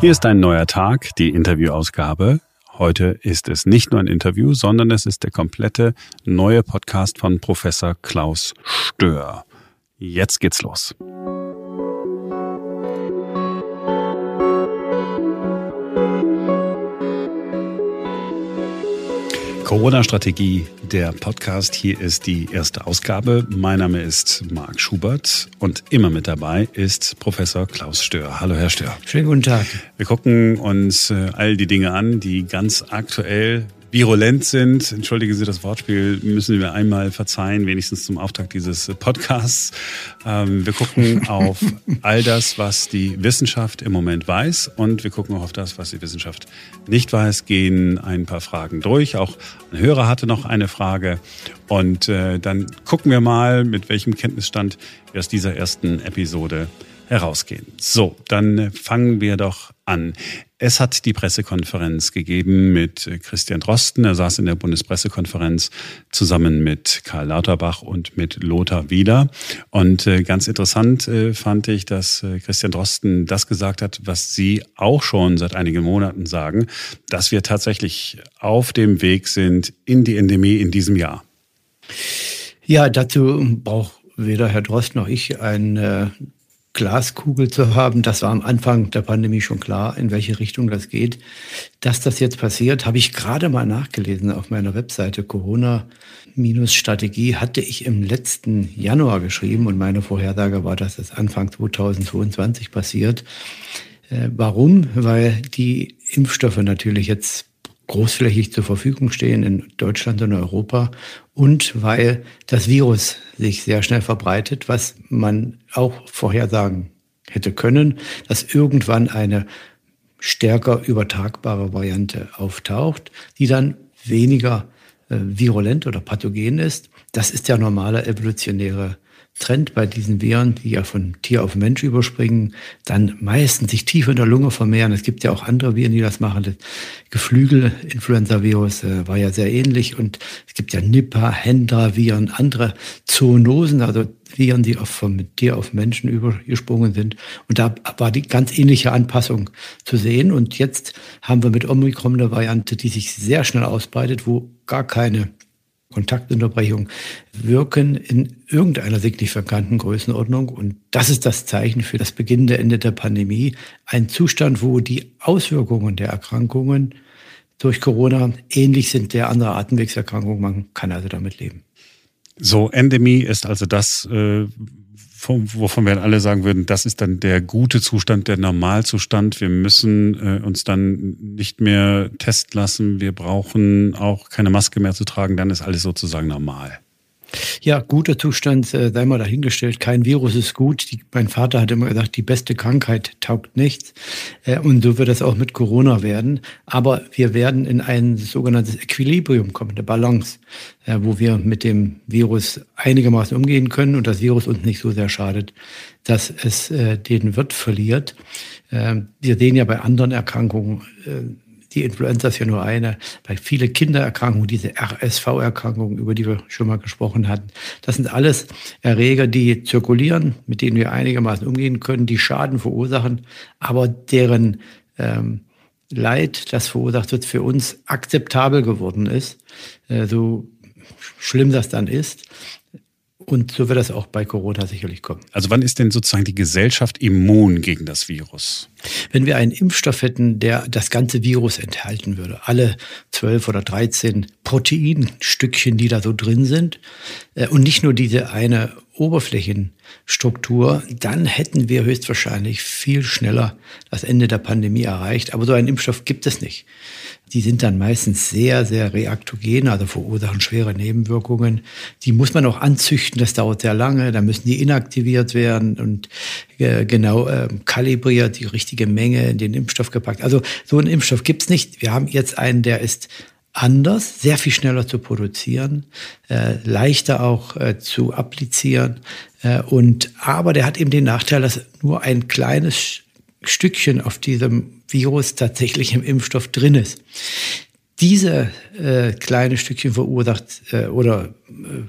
Hier ist ein neuer Tag, die Interviewausgabe. Heute ist es nicht nur ein Interview, sondern es ist der komplette neue Podcast von Professor Klaus Stör. Jetzt geht's los. Corona-Strategie, der Podcast. Hier ist die erste Ausgabe. Mein Name ist Marc Schubert und immer mit dabei ist Professor Klaus Stör. Hallo, Herr Stör. Schönen guten Tag. Wir gucken uns äh, all die Dinge an, die ganz aktuell virulent sind, entschuldigen Sie das Wortspiel, müssen wir einmal verzeihen, wenigstens zum Auftakt dieses Podcasts. Ähm, wir gucken auf all das, was die Wissenschaft im Moment weiß und wir gucken auch auf das, was die Wissenschaft nicht weiß, gehen ein paar Fragen durch. Auch ein Hörer hatte noch eine Frage und äh, dann gucken wir mal, mit welchem Kenntnisstand wir aus dieser ersten Episode herausgehen. So, dann fangen wir doch an. Es hat die Pressekonferenz gegeben mit Christian Drosten. Er saß in der Bundespressekonferenz zusammen mit Karl Lauterbach und mit Lothar Wieler. Und äh, ganz interessant äh, fand ich, dass äh, Christian Drosten das gesagt hat, was Sie auch schon seit einigen Monaten sagen, dass wir tatsächlich auf dem Weg sind in die Endemie in diesem Jahr. Ja, dazu braucht weder Herr Drosten noch ich ein Glaskugel zu haben. Das war am Anfang der Pandemie schon klar, in welche Richtung das geht. Dass das jetzt passiert, habe ich gerade mal nachgelesen auf meiner Webseite. Corona-Strategie hatte ich im letzten Januar geschrieben und meine Vorhersage war, dass es Anfang 2022 passiert. Äh, warum? Weil die Impfstoffe natürlich jetzt großflächig zur Verfügung stehen in Deutschland und Europa und weil das Virus sich sehr schnell verbreitet, was man auch vorhersagen hätte können, dass irgendwann eine stärker übertragbare Variante auftaucht, die dann weniger äh, virulent oder pathogen ist. Das ist der normale evolutionäre Trend bei diesen Viren, die ja von Tier auf Mensch überspringen, dann meistens sich tief in der Lunge vermehren. Es gibt ja auch andere Viren, die das machen. Das Geflügel-Influenza-Virus äh, war ja sehr ähnlich und es gibt ja Nipah, Hendra-Viren, andere Zoonosen, also Viren, die auf, von Tier auf Menschen übergesprungen sind. Und da war die ganz ähnliche Anpassung zu sehen. Und jetzt haben wir mit Omikron eine Variante, die sich sehr schnell ausbreitet, wo gar keine Kontaktunterbrechung wirken in irgendeiner signifikanten Größenordnung. Und das ist das Zeichen für das beginnende Ende der Pandemie. Ein Zustand, wo die Auswirkungen der Erkrankungen durch Corona ähnlich sind der anderen Atemwegserkrankungen. Man kann also damit leben. So, Endemie ist also das, äh, wovon wir alle sagen würden, das ist dann der gute Zustand, der Normalzustand. Wir müssen äh, uns dann nicht mehr testen lassen. Wir brauchen auch keine Maske mehr zu tragen. Dann ist alles sozusagen normal. Ja, guter Zustand, äh, sei mal dahingestellt. Kein Virus ist gut. Die, mein Vater hat immer gesagt, die beste Krankheit taugt nichts. Äh, und so wird es auch mit Corona werden. Aber wir werden in ein sogenanntes Equilibrium kommen, eine Balance, äh, wo wir mit dem Virus einigermaßen umgehen können und das Virus uns nicht so sehr schadet, dass es äh, den Wirt verliert. Äh, wir sehen ja bei anderen Erkrankungen, äh, die Influenza ist ja nur eine, bei viele Kindererkrankungen, diese RSV-Erkrankungen, über die wir schon mal gesprochen hatten, das sind alles Erreger, die zirkulieren, mit denen wir einigermaßen umgehen können, die Schaden verursachen, aber deren ähm, Leid, das verursacht wird, für uns akzeptabel geworden ist, äh, so schlimm das dann ist. Und so wird das auch bei Corona sicherlich kommen. Also wann ist denn sozusagen die Gesellschaft immun gegen das Virus? Wenn wir einen Impfstoff hätten, der das ganze Virus enthalten würde, alle zwölf oder dreizehn Proteinstückchen, die da so drin sind, äh, und nicht nur diese eine Oberflächenstruktur, dann hätten wir höchstwahrscheinlich viel schneller das Ende der Pandemie erreicht. Aber so einen Impfstoff gibt es nicht. Die sind dann meistens sehr, sehr reaktogen, also verursachen schwere Nebenwirkungen. Die muss man auch anzüchten, das dauert sehr lange. Da müssen die inaktiviert werden und äh, genau äh, kalibriert, die richtige Menge in den Impfstoff gepackt. Also so einen Impfstoff gibt's nicht. Wir haben jetzt einen, der ist anders, sehr viel schneller zu produzieren, äh, leichter auch äh, zu applizieren. Äh, und aber der hat eben den Nachteil, dass nur ein kleines Stückchen auf diesem Virus tatsächlich im Impfstoff drin ist. Diese äh, kleine Stückchen verursacht äh, oder äh,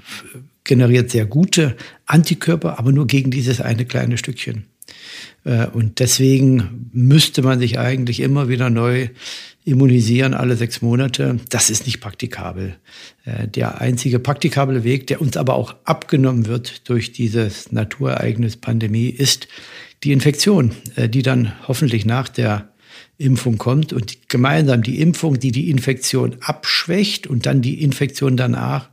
generiert sehr gute Antikörper, aber nur gegen dieses eine kleine Stückchen. Äh, und deswegen müsste man sich eigentlich immer wieder neu immunisieren, alle sechs Monate. Das ist nicht praktikabel. Äh, der einzige praktikable Weg, der uns aber auch abgenommen wird durch dieses Naturereignis Pandemie, ist die Infektion, äh, die dann hoffentlich nach der Impfung kommt und gemeinsam die Impfung, die die Infektion abschwächt und dann die Infektion danach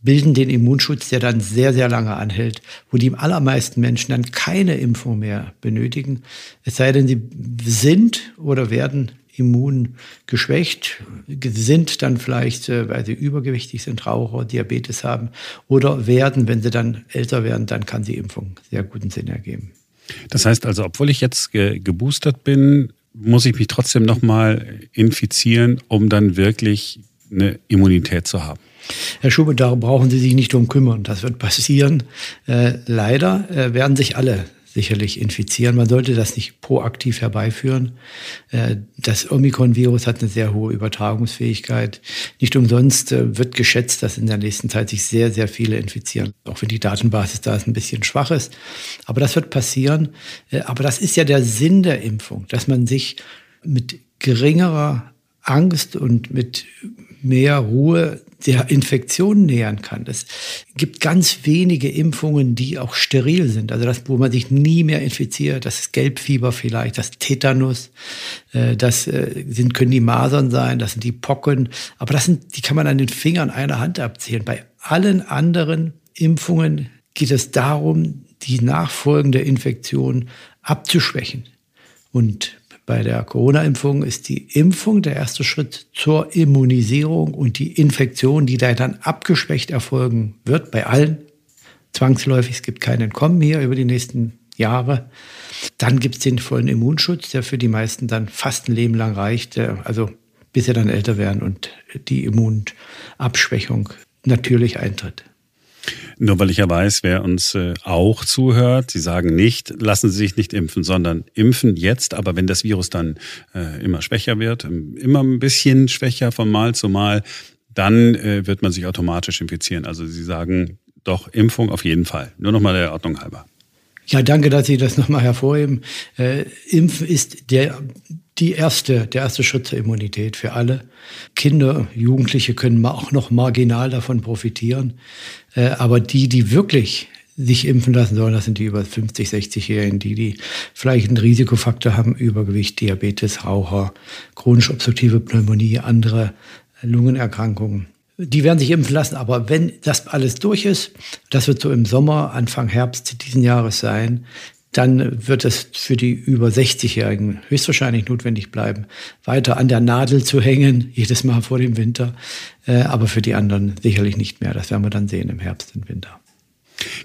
bilden den Immunschutz, der dann sehr, sehr lange anhält, wo die allermeisten Menschen dann keine Impfung mehr benötigen, es sei denn, sie sind oder werden immun geschwächt, sind dann vielleicht, äh, weil sie übergewichtig sind, Raucher, Diabetes haben oder werden, wenn sie dann älter werden, dann kann die Impfung sehr guten Sinn ergeben. Das heißt also, obwohl ich jetzt ge geboostert bin, muss ich mich trotzdem nochmal infizieren, um dann wirklich eine Immunität zu haben. Herr Schubert, darum brauchen Sie sich nicht drum kümmern. Das wird passieren. Äh, leider äh, werden sich alle sicherlich infizieren. Man sollte das nicht proaktiv herbeiführen. Äh, das Omikron-Virus hat eine sehr hohe Übertragungsfähigkeit. Nicht umsonst äh, wird geschätzt, dass in der nächsten Zeit sich sehr, sehr viele infizieren. Auch wenn die Datenbasis da ein bisschen schwach ist. Aber das wird passieren. Äh, aber das ist ja der Sinn der Impfung, dass man sich mit geringerer Angst und mit mehr Ruhe der Infektion nähern kann. Es gibt ganz wenige Impfungen, die auch steril sind. Also das, wo man sich nie mehr infiziert. Das ist Gelbfieber vielleicht, das Tetanus, äh, das äh, sind, können die Masern sein, das sind die Pocken. Aber das sind, die kann man an den Fingern einer Hand abzählen. Bei allen anderen Impfungen geht es darum, die nachfolgende Infektion abzuschwächen. Und bei der Corona-Impfung ist die Impfung der erste Schritt zur Immunisierung und die Infektion, die da dann abgeschwächt erfolgen wird, bei allen zwangsläufig. Es gibt kein Entkommen hier über die nächsten Jahre. Dann gibt es den vollen Immunschutz, der für die meisten dann fast ein Leben lang reicht, also bis sie dann älter werden und die Immunabschwächung natürlich eintritt. Nur weil ich ja weiß, wer uns äh, auch zuhört, Sie sagen nicht, lassen Sie sich nicht impfen, sondern impfen jetzt. Aber wenn das Virus dann äh, immer schwächer wird, ähm, immer ein bisschen schwächer von Mal zu Mal, dann äh, wird man sich automatisch infizieren. Also Sie sagen doch Impfung auf jeden Fall. Nur nochmal der Ordnung halber. Ja, danke, dass Sie das nochmal hervorheben. Äh, Impfen ist der, die erste, der erste Schritt zur Immunität für alle. Kinder, Jugendliche können auch noch marginal davon profitieren. Äh, aber die, die wirklich sich impfen lassen sollen, das sind die über 50, 60-Jährigen, die, die vielleicht einen Risikofaktor haben, Übergewicht, Diabetes, Raucher, chronisch obstruktive Pneumonie, andere Lungenerkrankungen die werden sich impfen lassen. Aber wenn das alles durch ist, das wird so im Sommer, Anfang Herbst diesen Jahres sein, dann wird es für die über 60-Jährigen höchstwahrscheinlich notwendig bleiben, weiter an der Nadel zu hängen, jedes Mal vor dem Winter. Äh, aber für die anderen sicherlich nicht mehr. Das werden wir dann sehen im Herbst und Winter.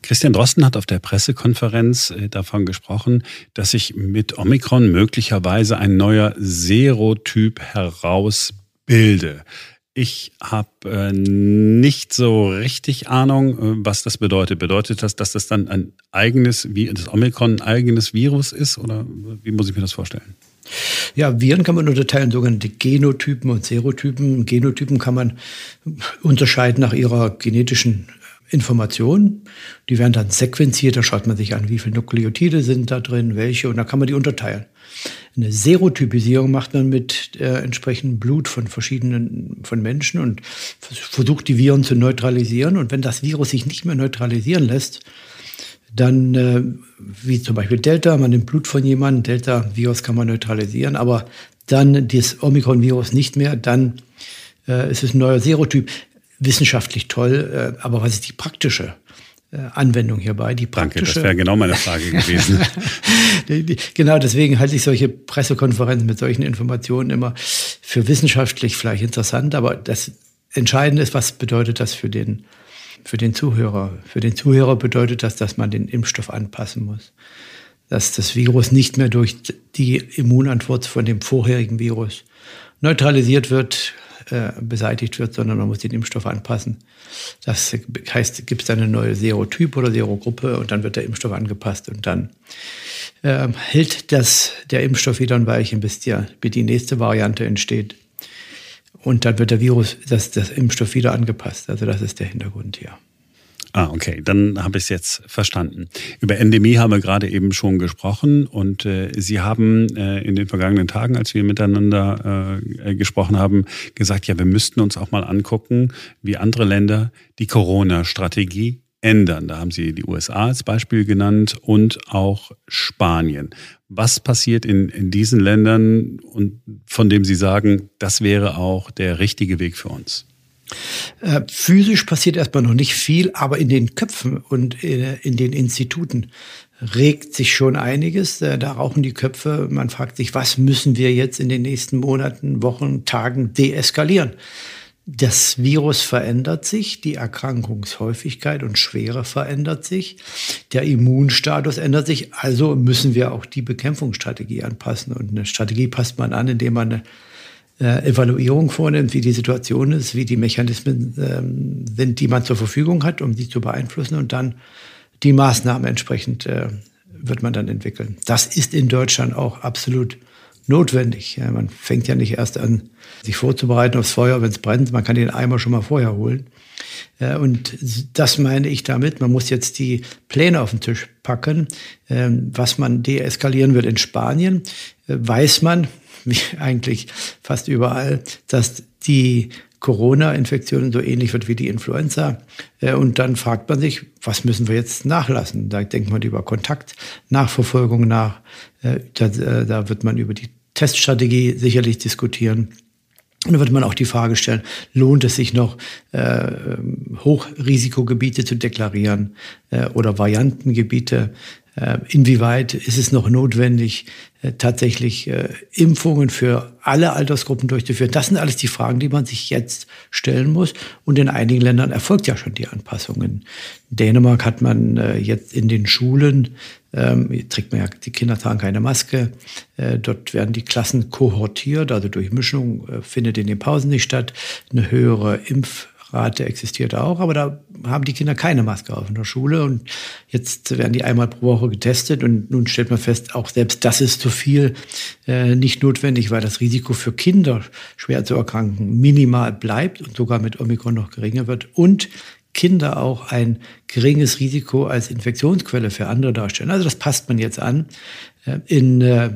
Christian Drosten hat auf der Pressekonferenz äh, davon gesprochen, dass sich mit Omikron möglicherweise ein neuer Serotyp herausbilde. Ich habe äh, nicht so richtig Ahnung, äh, was das bedeutet. Bedeutet das, dass das dann ein eigenes, wie das Omikron ein eigenes Virus ist oder wie muss ich mir das vorstellen? Ja, Viren kann man unterteilen, sogenannte Genotypen und Serotypen. Genotypen kann man unterscheiden nach ihrer genetischen Informationen. Die werden dann sequenziert, da schaut man sich an, wie viele Nukleotide sind da drin, welche, und da kann man die unterteilen. Eine Serotypisierung macht man mit äh, entsprechendem Blut von verschiedenen von Menschen und versucht die Viren zu neutralisieren. Und wenn das Virus sich nicht mehr neutralisieren lässt, dann, äh, wie zum Beispiel Delta, man nimmt Blut von jemandem, Delta-Virus kann man neutralisieren, aber dann das Omikron-Virus nicht mehr, dann äh, ist es ein neuer Serotyp. Wissenschaftlich toll, äh, aber was ist die praktische äh, Anwendung hierbei. Die praktische, Danke, das wäre genau meine Frage gewesen. genau, deswegen halte ich solche Pressekonferenzen mit solchen Informationen immer für wissenschaftlich vielleicht interessant, aber das Entscheidende ist, was bedeutet das für den, für den Zuhörer? Für den Zuhörer bedeutet das, dass man den Impfstoff anpassen muss. Dass das Virus nicht mehr durch die Immunantwort von dem vorherigen Virus neutralisiert wird, äh, beseitigt wird, sondern man muss den Impfstoff anpassen. Das heißt, gibt es eine neue Serotyp oder Serogruppe und dann wird der Impfstoff angepasst und dann äh, hält das, der Impfstoff wieder ein Weilchen, bis die, bis die nächste Variante entsteht. Und dann wird der Virus, das, das Impfstoff wieder angepasst. Also das ist der Hintergrund hier. Ah, okay, dann habe ich es jetzt verstanden. Über Endemie haben wir gerade eben schon gesprochen und äh, Sie haben äh, in den vergangenen Tagen, als wir miteinander äh, gesprochen haben, gesagt, ja, wir müssten uns auch mal angucken, wie andere Länder die Corona-Strategie ändern. Da haben Sie die USA als Beispiel genannt und auch Spanien. Was passiert in, in diesen Ländern und von dem Sie sagen, das wäre auch der richtige Weg für uns? Äh, physisch passiert erstmal noch nicht viel, aber in den Köpfen und äh, in den Instituten regt sich schon einiges. Äh, da rauchen die Köpfe. Man fragt sich, was müssen wir jetzt in den nächsten Monaten, Wochen, Tagen deeskalieren? Das Virus verändert sich, die Erkrankungshäufigkeit und Schwere verändert sich, der Immunstatus ändert sich, also müssen wir auch die Bekämpfungsstrategie anpassen. Und eine Strategie passt man an, indem man eine äh, Evaluierung vornimmt, wie die Situation ist, wie die Mechanismen ähm, sind, die man zur Verfügung hat, um sie zu beeinflussen und dann die Maßnahmen entsprechend äh, wird man dann entwickeln. Das ist in Deutschland auch absolut notwendig. Ja, man fängt ja nicht erst an, sich vorzubereiten aufs Feuer, wenn es brennt. Man kann den Eimer schon mal vorher holen. Äh, und das meine ich damit. Man muss jetzt die Pläne auf den Tisch packen, ähm, was man deeskalieren wird. In Spanien äh, weiß man, wie eigentlich fast überall, dass die Corona-Infektion so ähnlich wird wie die Influenza. Äh, und dann fragt man sich, was müssen wir jetzt nachlassen? Da denkt man über Kontaktnachverfolgung nach. Äh, da, äh, da wird man über die Teststrategie sicherlich diskutieren. Und dann wird man auch die Frage stellen, lohnt es sich noch, äh, Hochrisikogebiete zu deklarieren äh, oder Variantengebiete? Äh, inwieweit ist es noch notwendig, äh, tatsächlich äh, Impfungen für alle Altersgruppen durchzuführen? Das sind alles die Fragen, die man sich jetzt stellen muss. Und in einigen Ländern erfolgt ja schon die Anpassung. In Dänemark hat man jetzt in den Schulen, ähm, trägt man ja, die Kinder tragen keine Maske. dort werden die Klassen kohortiert, also durch Mischung findet in den Pausen nicht statt. Eine höhere Impf Rate existiert auch, aber da haben die Kinder keine Maske auf in der Schule und jetzt werden die einmal pro Woche getestet und nun stellt man fest, auch selbst das ist zu viel äh, nicht notwendig, weil das Risiko für Kinder schwer zu erkranken minimal bleibt und sogar mit Omikron noch geringer wird und Kinder auch ein geringes Risiko als Infektionsquelle für andere darstellen. Also das passt man jetzt an. Äh, in äh,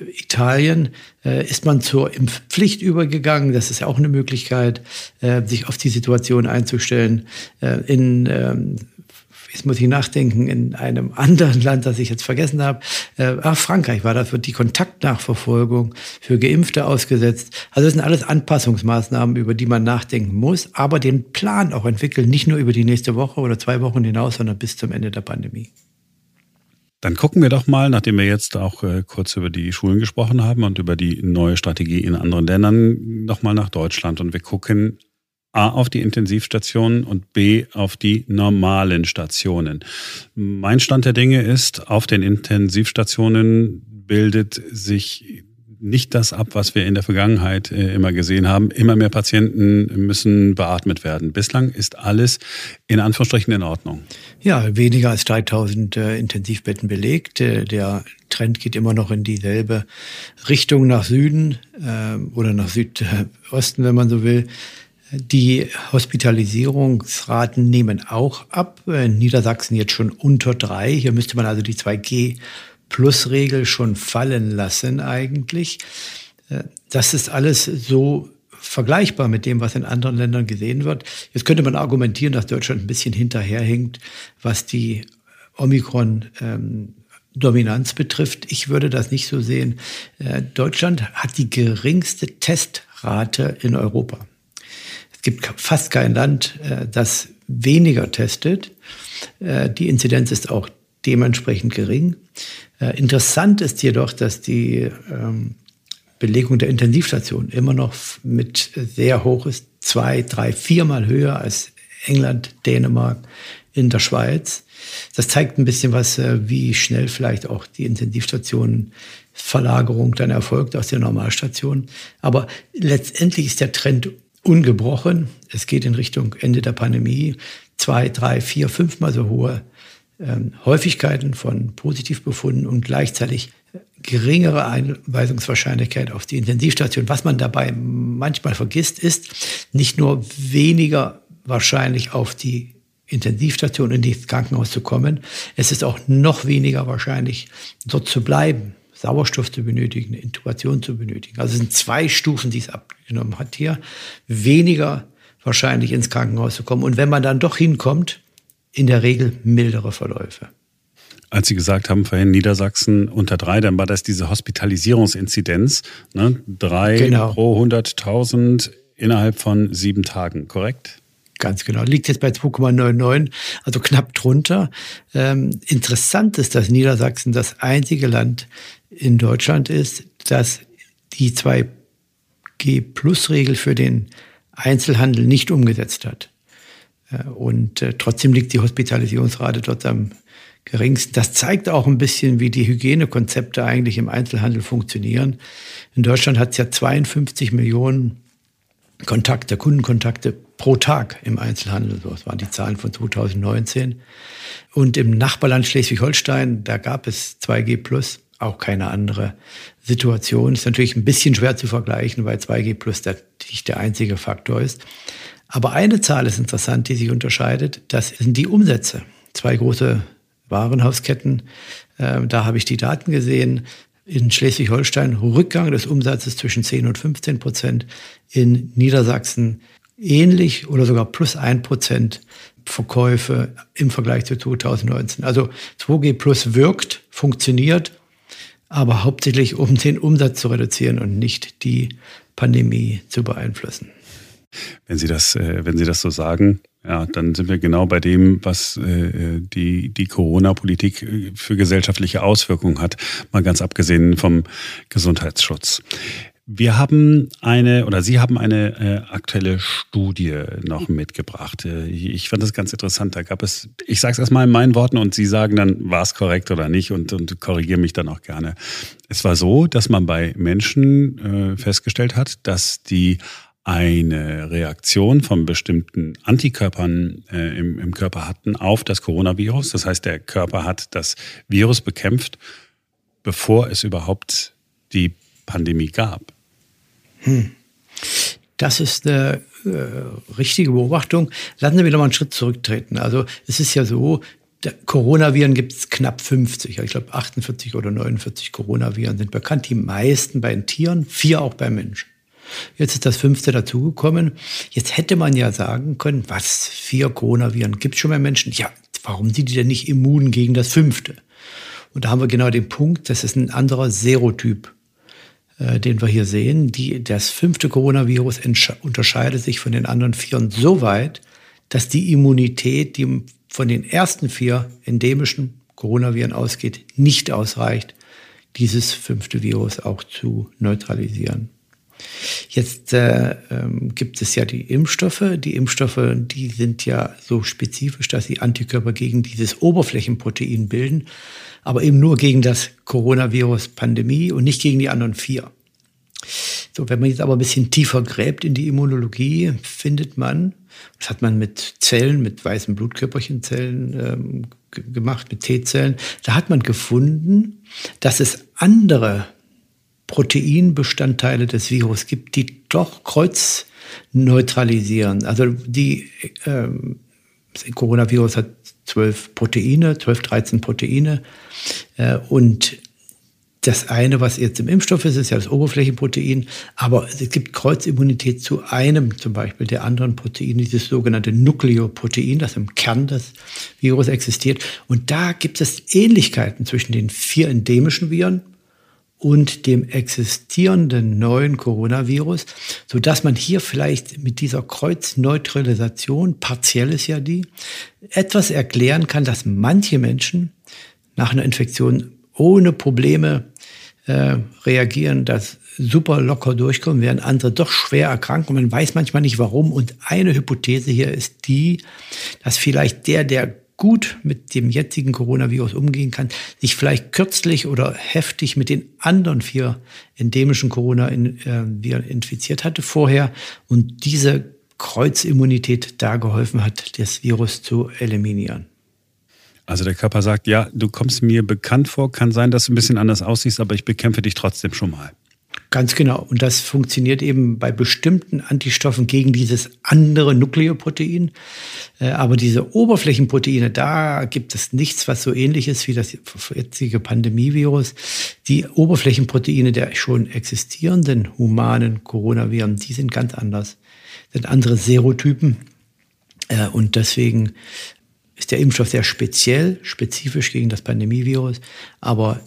Italien äh, ist man zur Impfpflicht übergegangen. Das ist ja auch eine Möglichkeit, äh, sich auf die Situation einzustellen. Äh, in ähm, jetzt muss ich nachdenken, in einem anderen Land, das ich jetzt vergessen habe, äh, ach, Frankreich war das, wird die Kontaktnachverfolgung für Geimpfte ausgesetzt. Also das sind alles Anpassungsmaßnahmen, über die man nachdenken muss, aber den Plan auch entwickeln, nicht nur über die nächste Woche oder zwei Wochen hinaus, sondern bis zum Ende der Pandemie. Dann gucken wir doch mal, nachdem wir jetzt auch äh, kurz über die Schulen gesprochen haben und über die neue Strategie in anderen Ländern, nochmal nach Deutschland. Und wir gucken A auf die Intensivstationen und B auf die normalen Stationen. Mein Stand der Dinge ist, auf den Intensivstationen bildet sich nicht das ab, was wir in der Vergangenheit äh, immer gesehen haben. Immer mehr Patienten müssen beatmet werden. Bislang ist alles in Anführungsstrichen in Ordnung. Ja, weniger als 3000 äh, Intensivbetten belegt. Äh, der Trend geht immer noch in dieselbe Richtung nach Süden oder nach Südosten, wenn man so will. Die Hospitalisierungsraten nehmen auch ab. In Niedersachsen jetzt schon unter drei. Hier müsste man also die 2G Plusregel schon fallen lassen eigentlich. Äh, das ist alles so vergleichbar mit dem, was in anderen Ländern gesehen wird. Jetzt könnte man argumentieren, dass Deutschland ein bisschen hinterherhinkt, was die Omikron ähm, Dominanz betrifft. Ich würde das nicht so sehen. Äh, Deutschland hat die geringste Testrate in Europa. Es gibt fast kein Land, äh, das weniger testet. Äh, die Inzidenz ist auch dementsprechend gering. Äh, interessant ist jedoch, dass die ähm, Belegung der Intensivstation immer noch mit sehr hoch ist, zwei, drei, viermal höher als England, Dänemark, in der Schweiz. Das zeigt ein bisschen was, äh, wie schnell vielleicht auch die Intensivstationenverlagerung dann erfolgt aus der Normalstation. Aber letztendlich ist der Trend ungebrochen. Es geht in Richtung Ende der Pandemie. Zwei, drei, vier, fünfmal so hohe ähm, Häufigkeiten von Positivbefunden und gleichzeitig geringere Einweisungswahrscheinlichkeit auf die Intensivstation. Was man dabei manchmal vergisst, ist nicht nur weniger wahrscheinlich auf die Intensivstation, in das Krankenhaus zu kommen. Es ist auch noch weniger wahrscheinlich, dort zu bleiben, Sauerstoff zu benötigen, Intubation zu benötigen. Also es sind zwei Stufen, die es abgenommen hat hier. Weniger wahrscheinlich ins Krankenhaus zu kommen. Und wenn man dann doch hinkommt, in der Regel mildere Verläufe. Als Sie gesagt haben, vorhin Niedersachsen unter drei, dann war das diese Hospitalisierungsinzidenz, ne? drei genau. pro 100.000 innerhalb von sieben Tagen, korrekt? Ganz genau. Liegt jetzt bei 2,99, also knapp drunter. Ähm, interessant ist, dass Niedersachsen das einzige Land in Deutschland ist, das die 2G-Plus-Regel für den Einzelhandel nicht umgesetzt hat. Äh, und äh, trotzdem liegt die Hospitalisierungsrate dort am geringsten. Das zeigt auch ein bisschen, wie die Hygienekonzepte eigentlich im Einzelhandel funktionieren. In Deutschland hat es ja 52 Millionen Kontakte, Kundenkontakte pro Tag im Einzelhandel. Das waren die Zahlen von 2019. Und im Nachbarland Schleswig-Holstein, da gab es 2G Plus, auch keine andere Situation. Ist natürlich ein bisschen schwer zu vergleichen, weil 2G Plus nicht der einzige Faktor ist. Aber eine Zahl ist interessant, die sich unterscheidet. Das sind die Umsätze. Zwei große Warenhausketten. Äh, da habe ich die Daten gesehen in Schleswig-Holstein Rückgang des Umsatzes zwischen 10 und 15 Prozent, in Niedersachsen ähnlich oder sogar plus 1 Prozent Verkäufe im Vergleich zu 2019. Also 2G Plus wirkt, funktioniert, aber hauptsächlich um den Umsatz zu reduzieren und nicht die Pandemie zu beeinflussen. Wenn Sie das, äh, wenn Sie das so sagen, ja, dann sind wir genau bei dem, was äh, die, die Corona-Politik äh, für gesellschaftliche Auswirkungen hat, mal ganz abgesehen vom Gesundheitsschutz. Wir haben eine oder Sie haben eine äh, aktuelle Studie noch mitgebracht. Äh, ich fand das ganz interessant. Da gab es, ich sage es erstmal in meinen Worten und Sie sagen dann, war es korrekt oder nicht und, und korrigieren mich dann auch gerne. Es war so, dass man bei Menschen äh, festgestellt hat, dass die eine Reaktion von bestimmten Antikörpern äh, im, im Körper hatten auf das Coronavirus. Das heißt, der Körper hat das Virus bekämpft, bevor es überhaupt die Pandemie gab. Hm. Das ist eine äh, richtige Beobachtung. Lassen Sie mich noch mal einen Schritt zurücktreten. Also es ist ja so, Coronaviren gibt es knapp 50. Ich glaube 48 oder 49 Coronaviren sind bekannt. Die meisten bei den Tieren, vier auch bei Menschen. Jetzt ist das fünfte dazugekommen. Jetzt hätte man ja sagen können, was, vier Coronaviren gibt es schon bei Menschen? Ja, warum sind die denn nicht immun gegen das fünfte? Und da haben wir genau den Punkt, das ist ein anderer Serotyp, äh, den wir hier sehen. Die, das fünfte Coronavirus unterscheidet sich von den anderen vieren so weit, dass die Immunität, die von den ersten vier endemischen Coronaviren ausgeht, nicht ausreicht, dieses fünfte Virus auch zu neutralisieren. Jetzt äh, ähm, gibt es ja die Impfstoffe. Die Impfstoffe, die sind ja so spezifisch, dass sie Antikörper gegen dieses Oberflächenprotein bilden, aber eben nur gegen das Coronavirus-Pandemie und nicht gegen die anderen vier. So, wenn man jetzt aber ein bisschen tiefer gräbt in die Immunologie, findet man, das hat man mit Zellen, mit weißen Blutkörperchenzellen ähm, gemacht, mit T-Zellen, da hat man gefunden, dass es andere Proteinbestandteile des Virus gibt, die doch kreuz neutralisieren. Also die ähm, das Coronavirus hat zwölf Proteine, zwölf, dreizehn Proteine. Äh, und das eine, was jetzt im Impfstoff ist, ist ja das Oberflächenprotein. Aber es gibt Kreuzimmunität zu einem zum Beispiel der anderen Proteine, dieses sogenannte Nukleoprotein, das im Kern des Virus existiert. Und da gibt es Ähnlichkeiten zwischen den vier endemischen Viren und dem existierenden neuen Coronavirus, so dass man hier vielleicht mit dieser Kreuzneutralisation, partiell ist ja die, etwas erklären kann, dass manche Menschen nach einer Infektion ohne Probleme äh, reagieren, dass super locker durchkommen, während andere doch schwer erkranken. Man weiß manchmal nicht warum. Und eine Hypothese hier ist die, dass vielleicht der, der gut mit dem jetzigen Coronavirus umgehen kann, sich vielleicht kürzlich oder heftig mit den anderen vier endemischen Corona-Viren äh, infiziert hatte vorher und diese Kreuzimmunität da geholfen hat, das Virus zu eliminieren. Also der Körper sagt, ja, du kommst mir bekannt vor, kann sein, dass du ein bisschen anders aussiehst, aber ich bekämpfe dich trotzdem schon mal. Ganz genau. Und das funktioniert eben bei bestimmten Antistoffen gegen dieses andere Nukleoprotein. Äh, aber diese Oberflächenproteine, da gibt es nichts, was so ähnlich ist wie das jetzige Pandemievirus. Die Oberflächenproteine der schon existierenden humanen Coronaviren, die sind ganz anders. Das sind andere Serotypen. Äh, und deswegen ist der Impfstoff sehr speziell, spezifisch gegen das Pandemievirus. Aber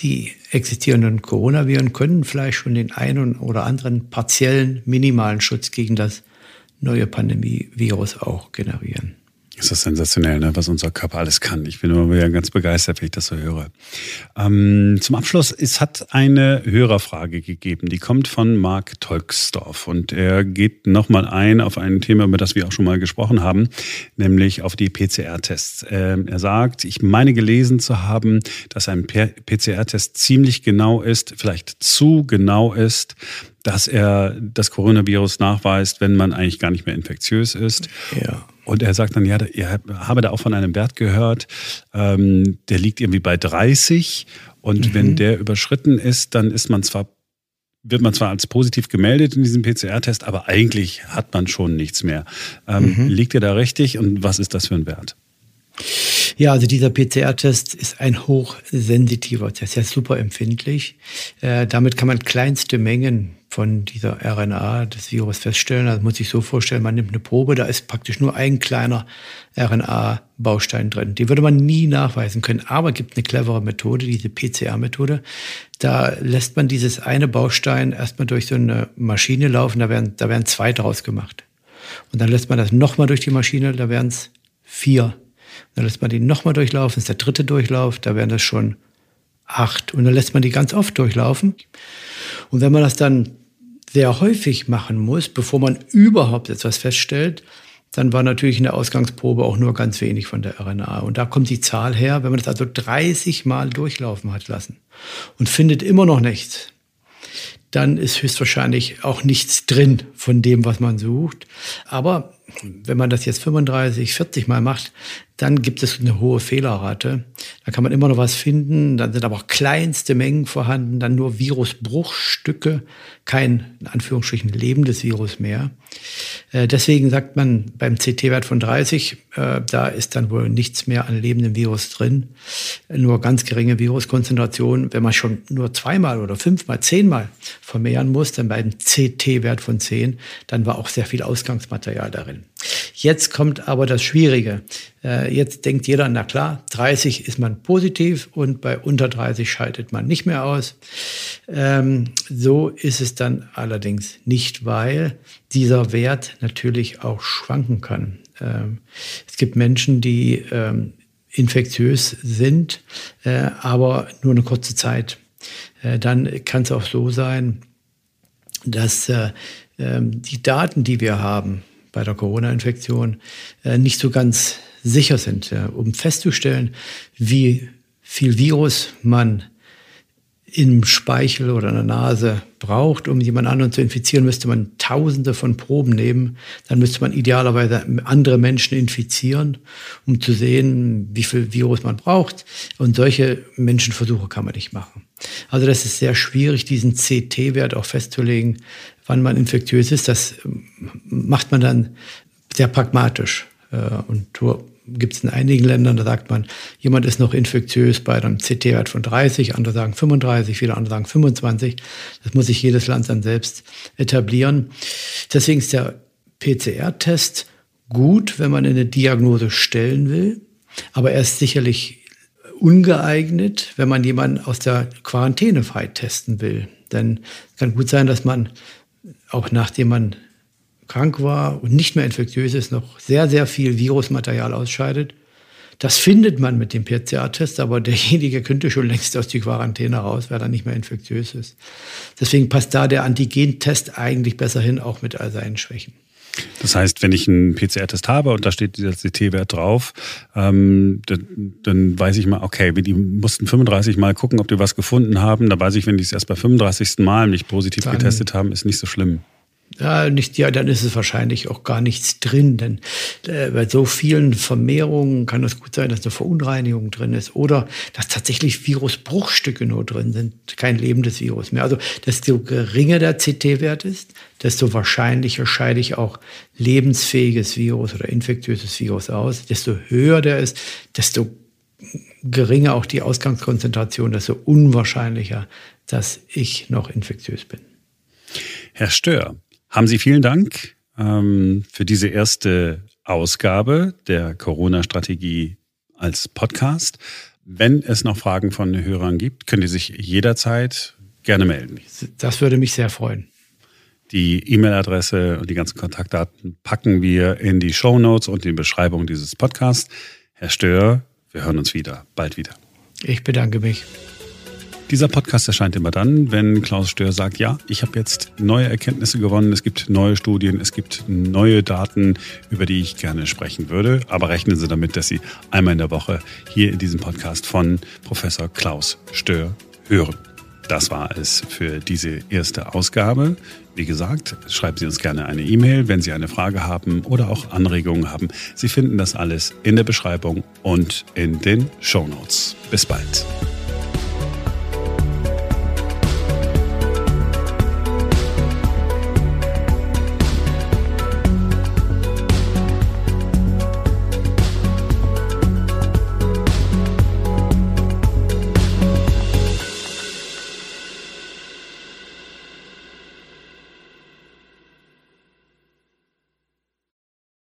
die existierenden Coronaviren können vielleicht schon den einen oder anderen partiellen, minimalen Schutz gegen das neue Pandemievirus auch generieren. Das ist sensationell, ne, was unser Körper alles kann. Ich bin immer wieder ganz begeistert, wenn ich das so höre. Ähm, zum Abschluss, es hat eine Hörerfrage gegeben, die kommt von Marc Tolksdorf und er geht nochmal ein auf ein Thema, über das wir auch schon mal gesprochen haben, nämlich auf die PCR-Tests. Ähm, er sagt, ich meine gelesen zu haben, dass ein PCR-Test ziemlich genau ist, vielleicht zu genau ist, dass er das Coronavirus nachweist, wenn man eigentlich gar nicht mehr infektiös ist. Ja. Und er sagt dann, ja, er habe da auch von einem Wert gehört, ähm, der liegt irgendwie bei 30. Und mhm. wenn der überschritten ist, dann ist man zwar, wird man zwar als positiv gemeldet in diesem PCR-Test, aber eigentlich hat man schon nichts mehr. Ähm, mhm. Liegt er da richtig und was ist das für ein Wert? Ja, also dieser PCR-Test ist ein hochsensitiver Test, ist super empfindlich. Äh, damit kann man kleinste Mengen von dieser RNA des Virus feststellen. Also muss sich so vorstellen, man nimmt eine Probe, da ist praktisch nur ein kleiner RNA-Baustein drin. Die würde man nie nachweisen können. Aber es gibt eine clevere Methode, diese PCR-Methode. Da lässt man dieses eine Baustein erstmal durch so eine Maschine laufen, da werden, da werden zwei draus gemacht. Und dann lässt man das nochmal durch die Maschine, da werden es vier. Dann lässt man die nochmal durchlaufen, das ist der dritte Durchlauf, da wären das schon acht. Und dann lässt man die ganz oft durchlaufen. Und wenn man das dann sehr häufig machen muss, bevor man überhaupt etwas feststellt, dann war natürlich in der Ausgangsprobe auch nur ganz wenig von der RNA. Und da kommt die Zahl her, wenn man das also 30 Mal durchlaufen hat lassen und findet immer noch nichts, dann ist höchstwahrscheinlich auch nichts drin von dem, was man sucht. Aber wenn man das jetzt 35, 40 Mal macht, dann gibt es eine hohe Fehlerrate. Da kann man immer noch was finden. Dann sind aber auch kleinste Mengen vorhanden, dann nur Virusbruchstücke, kein in Anführungsstrichen lebendes Virus mehr. Äh, deswegen sagt man beim CT-Wert von 30, äh, da ist dann wohl nichts mehr an lebendem Virus drin. Nur ganz geringe Viruskonzentration. Wenn man schon nur zweimal oder fünfmal, zehnmal vermehren muss, dann bei einem CT-Wert von 10, dann war auch sehr viel Ausgangsmaterial darin. Jetzt kommt aber das Schwierige. Äh, jetzt denkt jeder, na klar, 30 ist man positiv und bei unter 30 schaltet man nicht mehr aus. Ähm, so ist es dann allerdings nicht, weil dieser Wert natürlich auch schwanken kann. Ähm, es gibt Menschen, die ähm, infektiös sind, äh, aber nur eine kurze Zeit. Äh, dann kann es auch so sein, dass äh, ähm, die Daten, die wir haben, bei der Corona-Infektion nicht so ganz sicher sind. Um festzustellen, wie viel Virus man im Speichel oder in der Nase braucht, um jemand anderen zu infizieren, müsste man tausende von Proben nehmen. Dann müsste man idealerweise andere Menschen infizieren, um zu sehen, wie viel Virus man braucht. Und solche Menschenversuche kann man nicht machen. Also das ist sehr schwierig, diesen CT-Wert auch festzulegen, wann man infektiös ist. Das macht man dann sehr pragmatisch. Äh, und gibt es in einigen Ländern, da sagt man, jemand ist noch infektiös bei einem CT-Wert von 30, andere sagen 35, viele andere sagen 25. Das muss sich jedes Land dann selbst etablieren. Deswegen ist der PCR-Test gut, wenn man eine Diagnose stellen will, aber er ist sicherlich ungeeignet, wenn man jemanden aus der Quarantäne frei testen will. Denn es kann gut sein, dass man auch nachdem man krank war und nicht mehr infektiös ist, noch sehr, sehr viel Virusmaterial ausscheidet. Das findet man mit dem PCR-Test, aber derjenige könnte schon längst aus der Quarantäne raus, weil er nicht mehr infektiös ist. Deswegen passt da der Antigen-Test eigentlich besser hin, auch mit all seinen Schwächen. Das heißt, wenn ich einen PCR-Test habe und da steht dieser CT-Wert drauf, ähm, dann, dann, weiß ich mal, okay, die mussten 35 Mal gucken, ob die was gefunden haben. Da weiß ich, wenn die es erst bei 35. Mal nicht positiv dann, getestet haben, ist nicht so schlimm. Ja, nicht, ja, dann ist es wahrscheinlich auch gar nichts drin, denn äh, bei so vielen Vermehrungen kann es gut sein, dass eine Verunreinigung drin ist oder dass tatsächlich Virusbruchstücke nur drin sind, kein lebendes Virus mehr. Also desto geringer der CT-Wert ist, desto wahrscheinlicher scheide ich auch lebensfähiges Virus oder infektiöses Virus aus. Desto höher der ist, desto geringer auch die Ausgangskonzentration, desto unwahrscheinlicher, dass ich noch infektiös bin. Herr Stör, haben Sie vielen Dank ähm, für diese erste Ausgabe der Corona-Strategie als Podcast. Wenn es noch Fragen von Hörern gibt, können die sich jederzeit gerne melden. Das würde mich sehr freuen. Die E-Mail-Adresse und die ganzen Kontaktdaten packen wir in die Show Notes und in die Beschreibung dieses Podcasts. Herr Stör, wir hören uns wieder, bald wieder. Ich bedanke mich. Dieser Podcast erscheint immer dann, wenn Klaus Stör sagt, ja, ich habe jetzt neue Erkenntnisse gewonnen, es gibt neue Studien, es gibt neue Daten, über die ich gerne sprechen würde. Aber rechnen Sie damit, dass Sie einmal in der Woche hier in diesem Podcast von Professor Klaus Stör hören. Das war es für diese erste Ausgabe. Wie gesagt, schreiben Sie uns gerne eine E-Mail, wenn Sie eine Frage haben oder auch Anregungen haben. Sie finden das alles in der Beschreibung und in den Show Notes. Bis bald.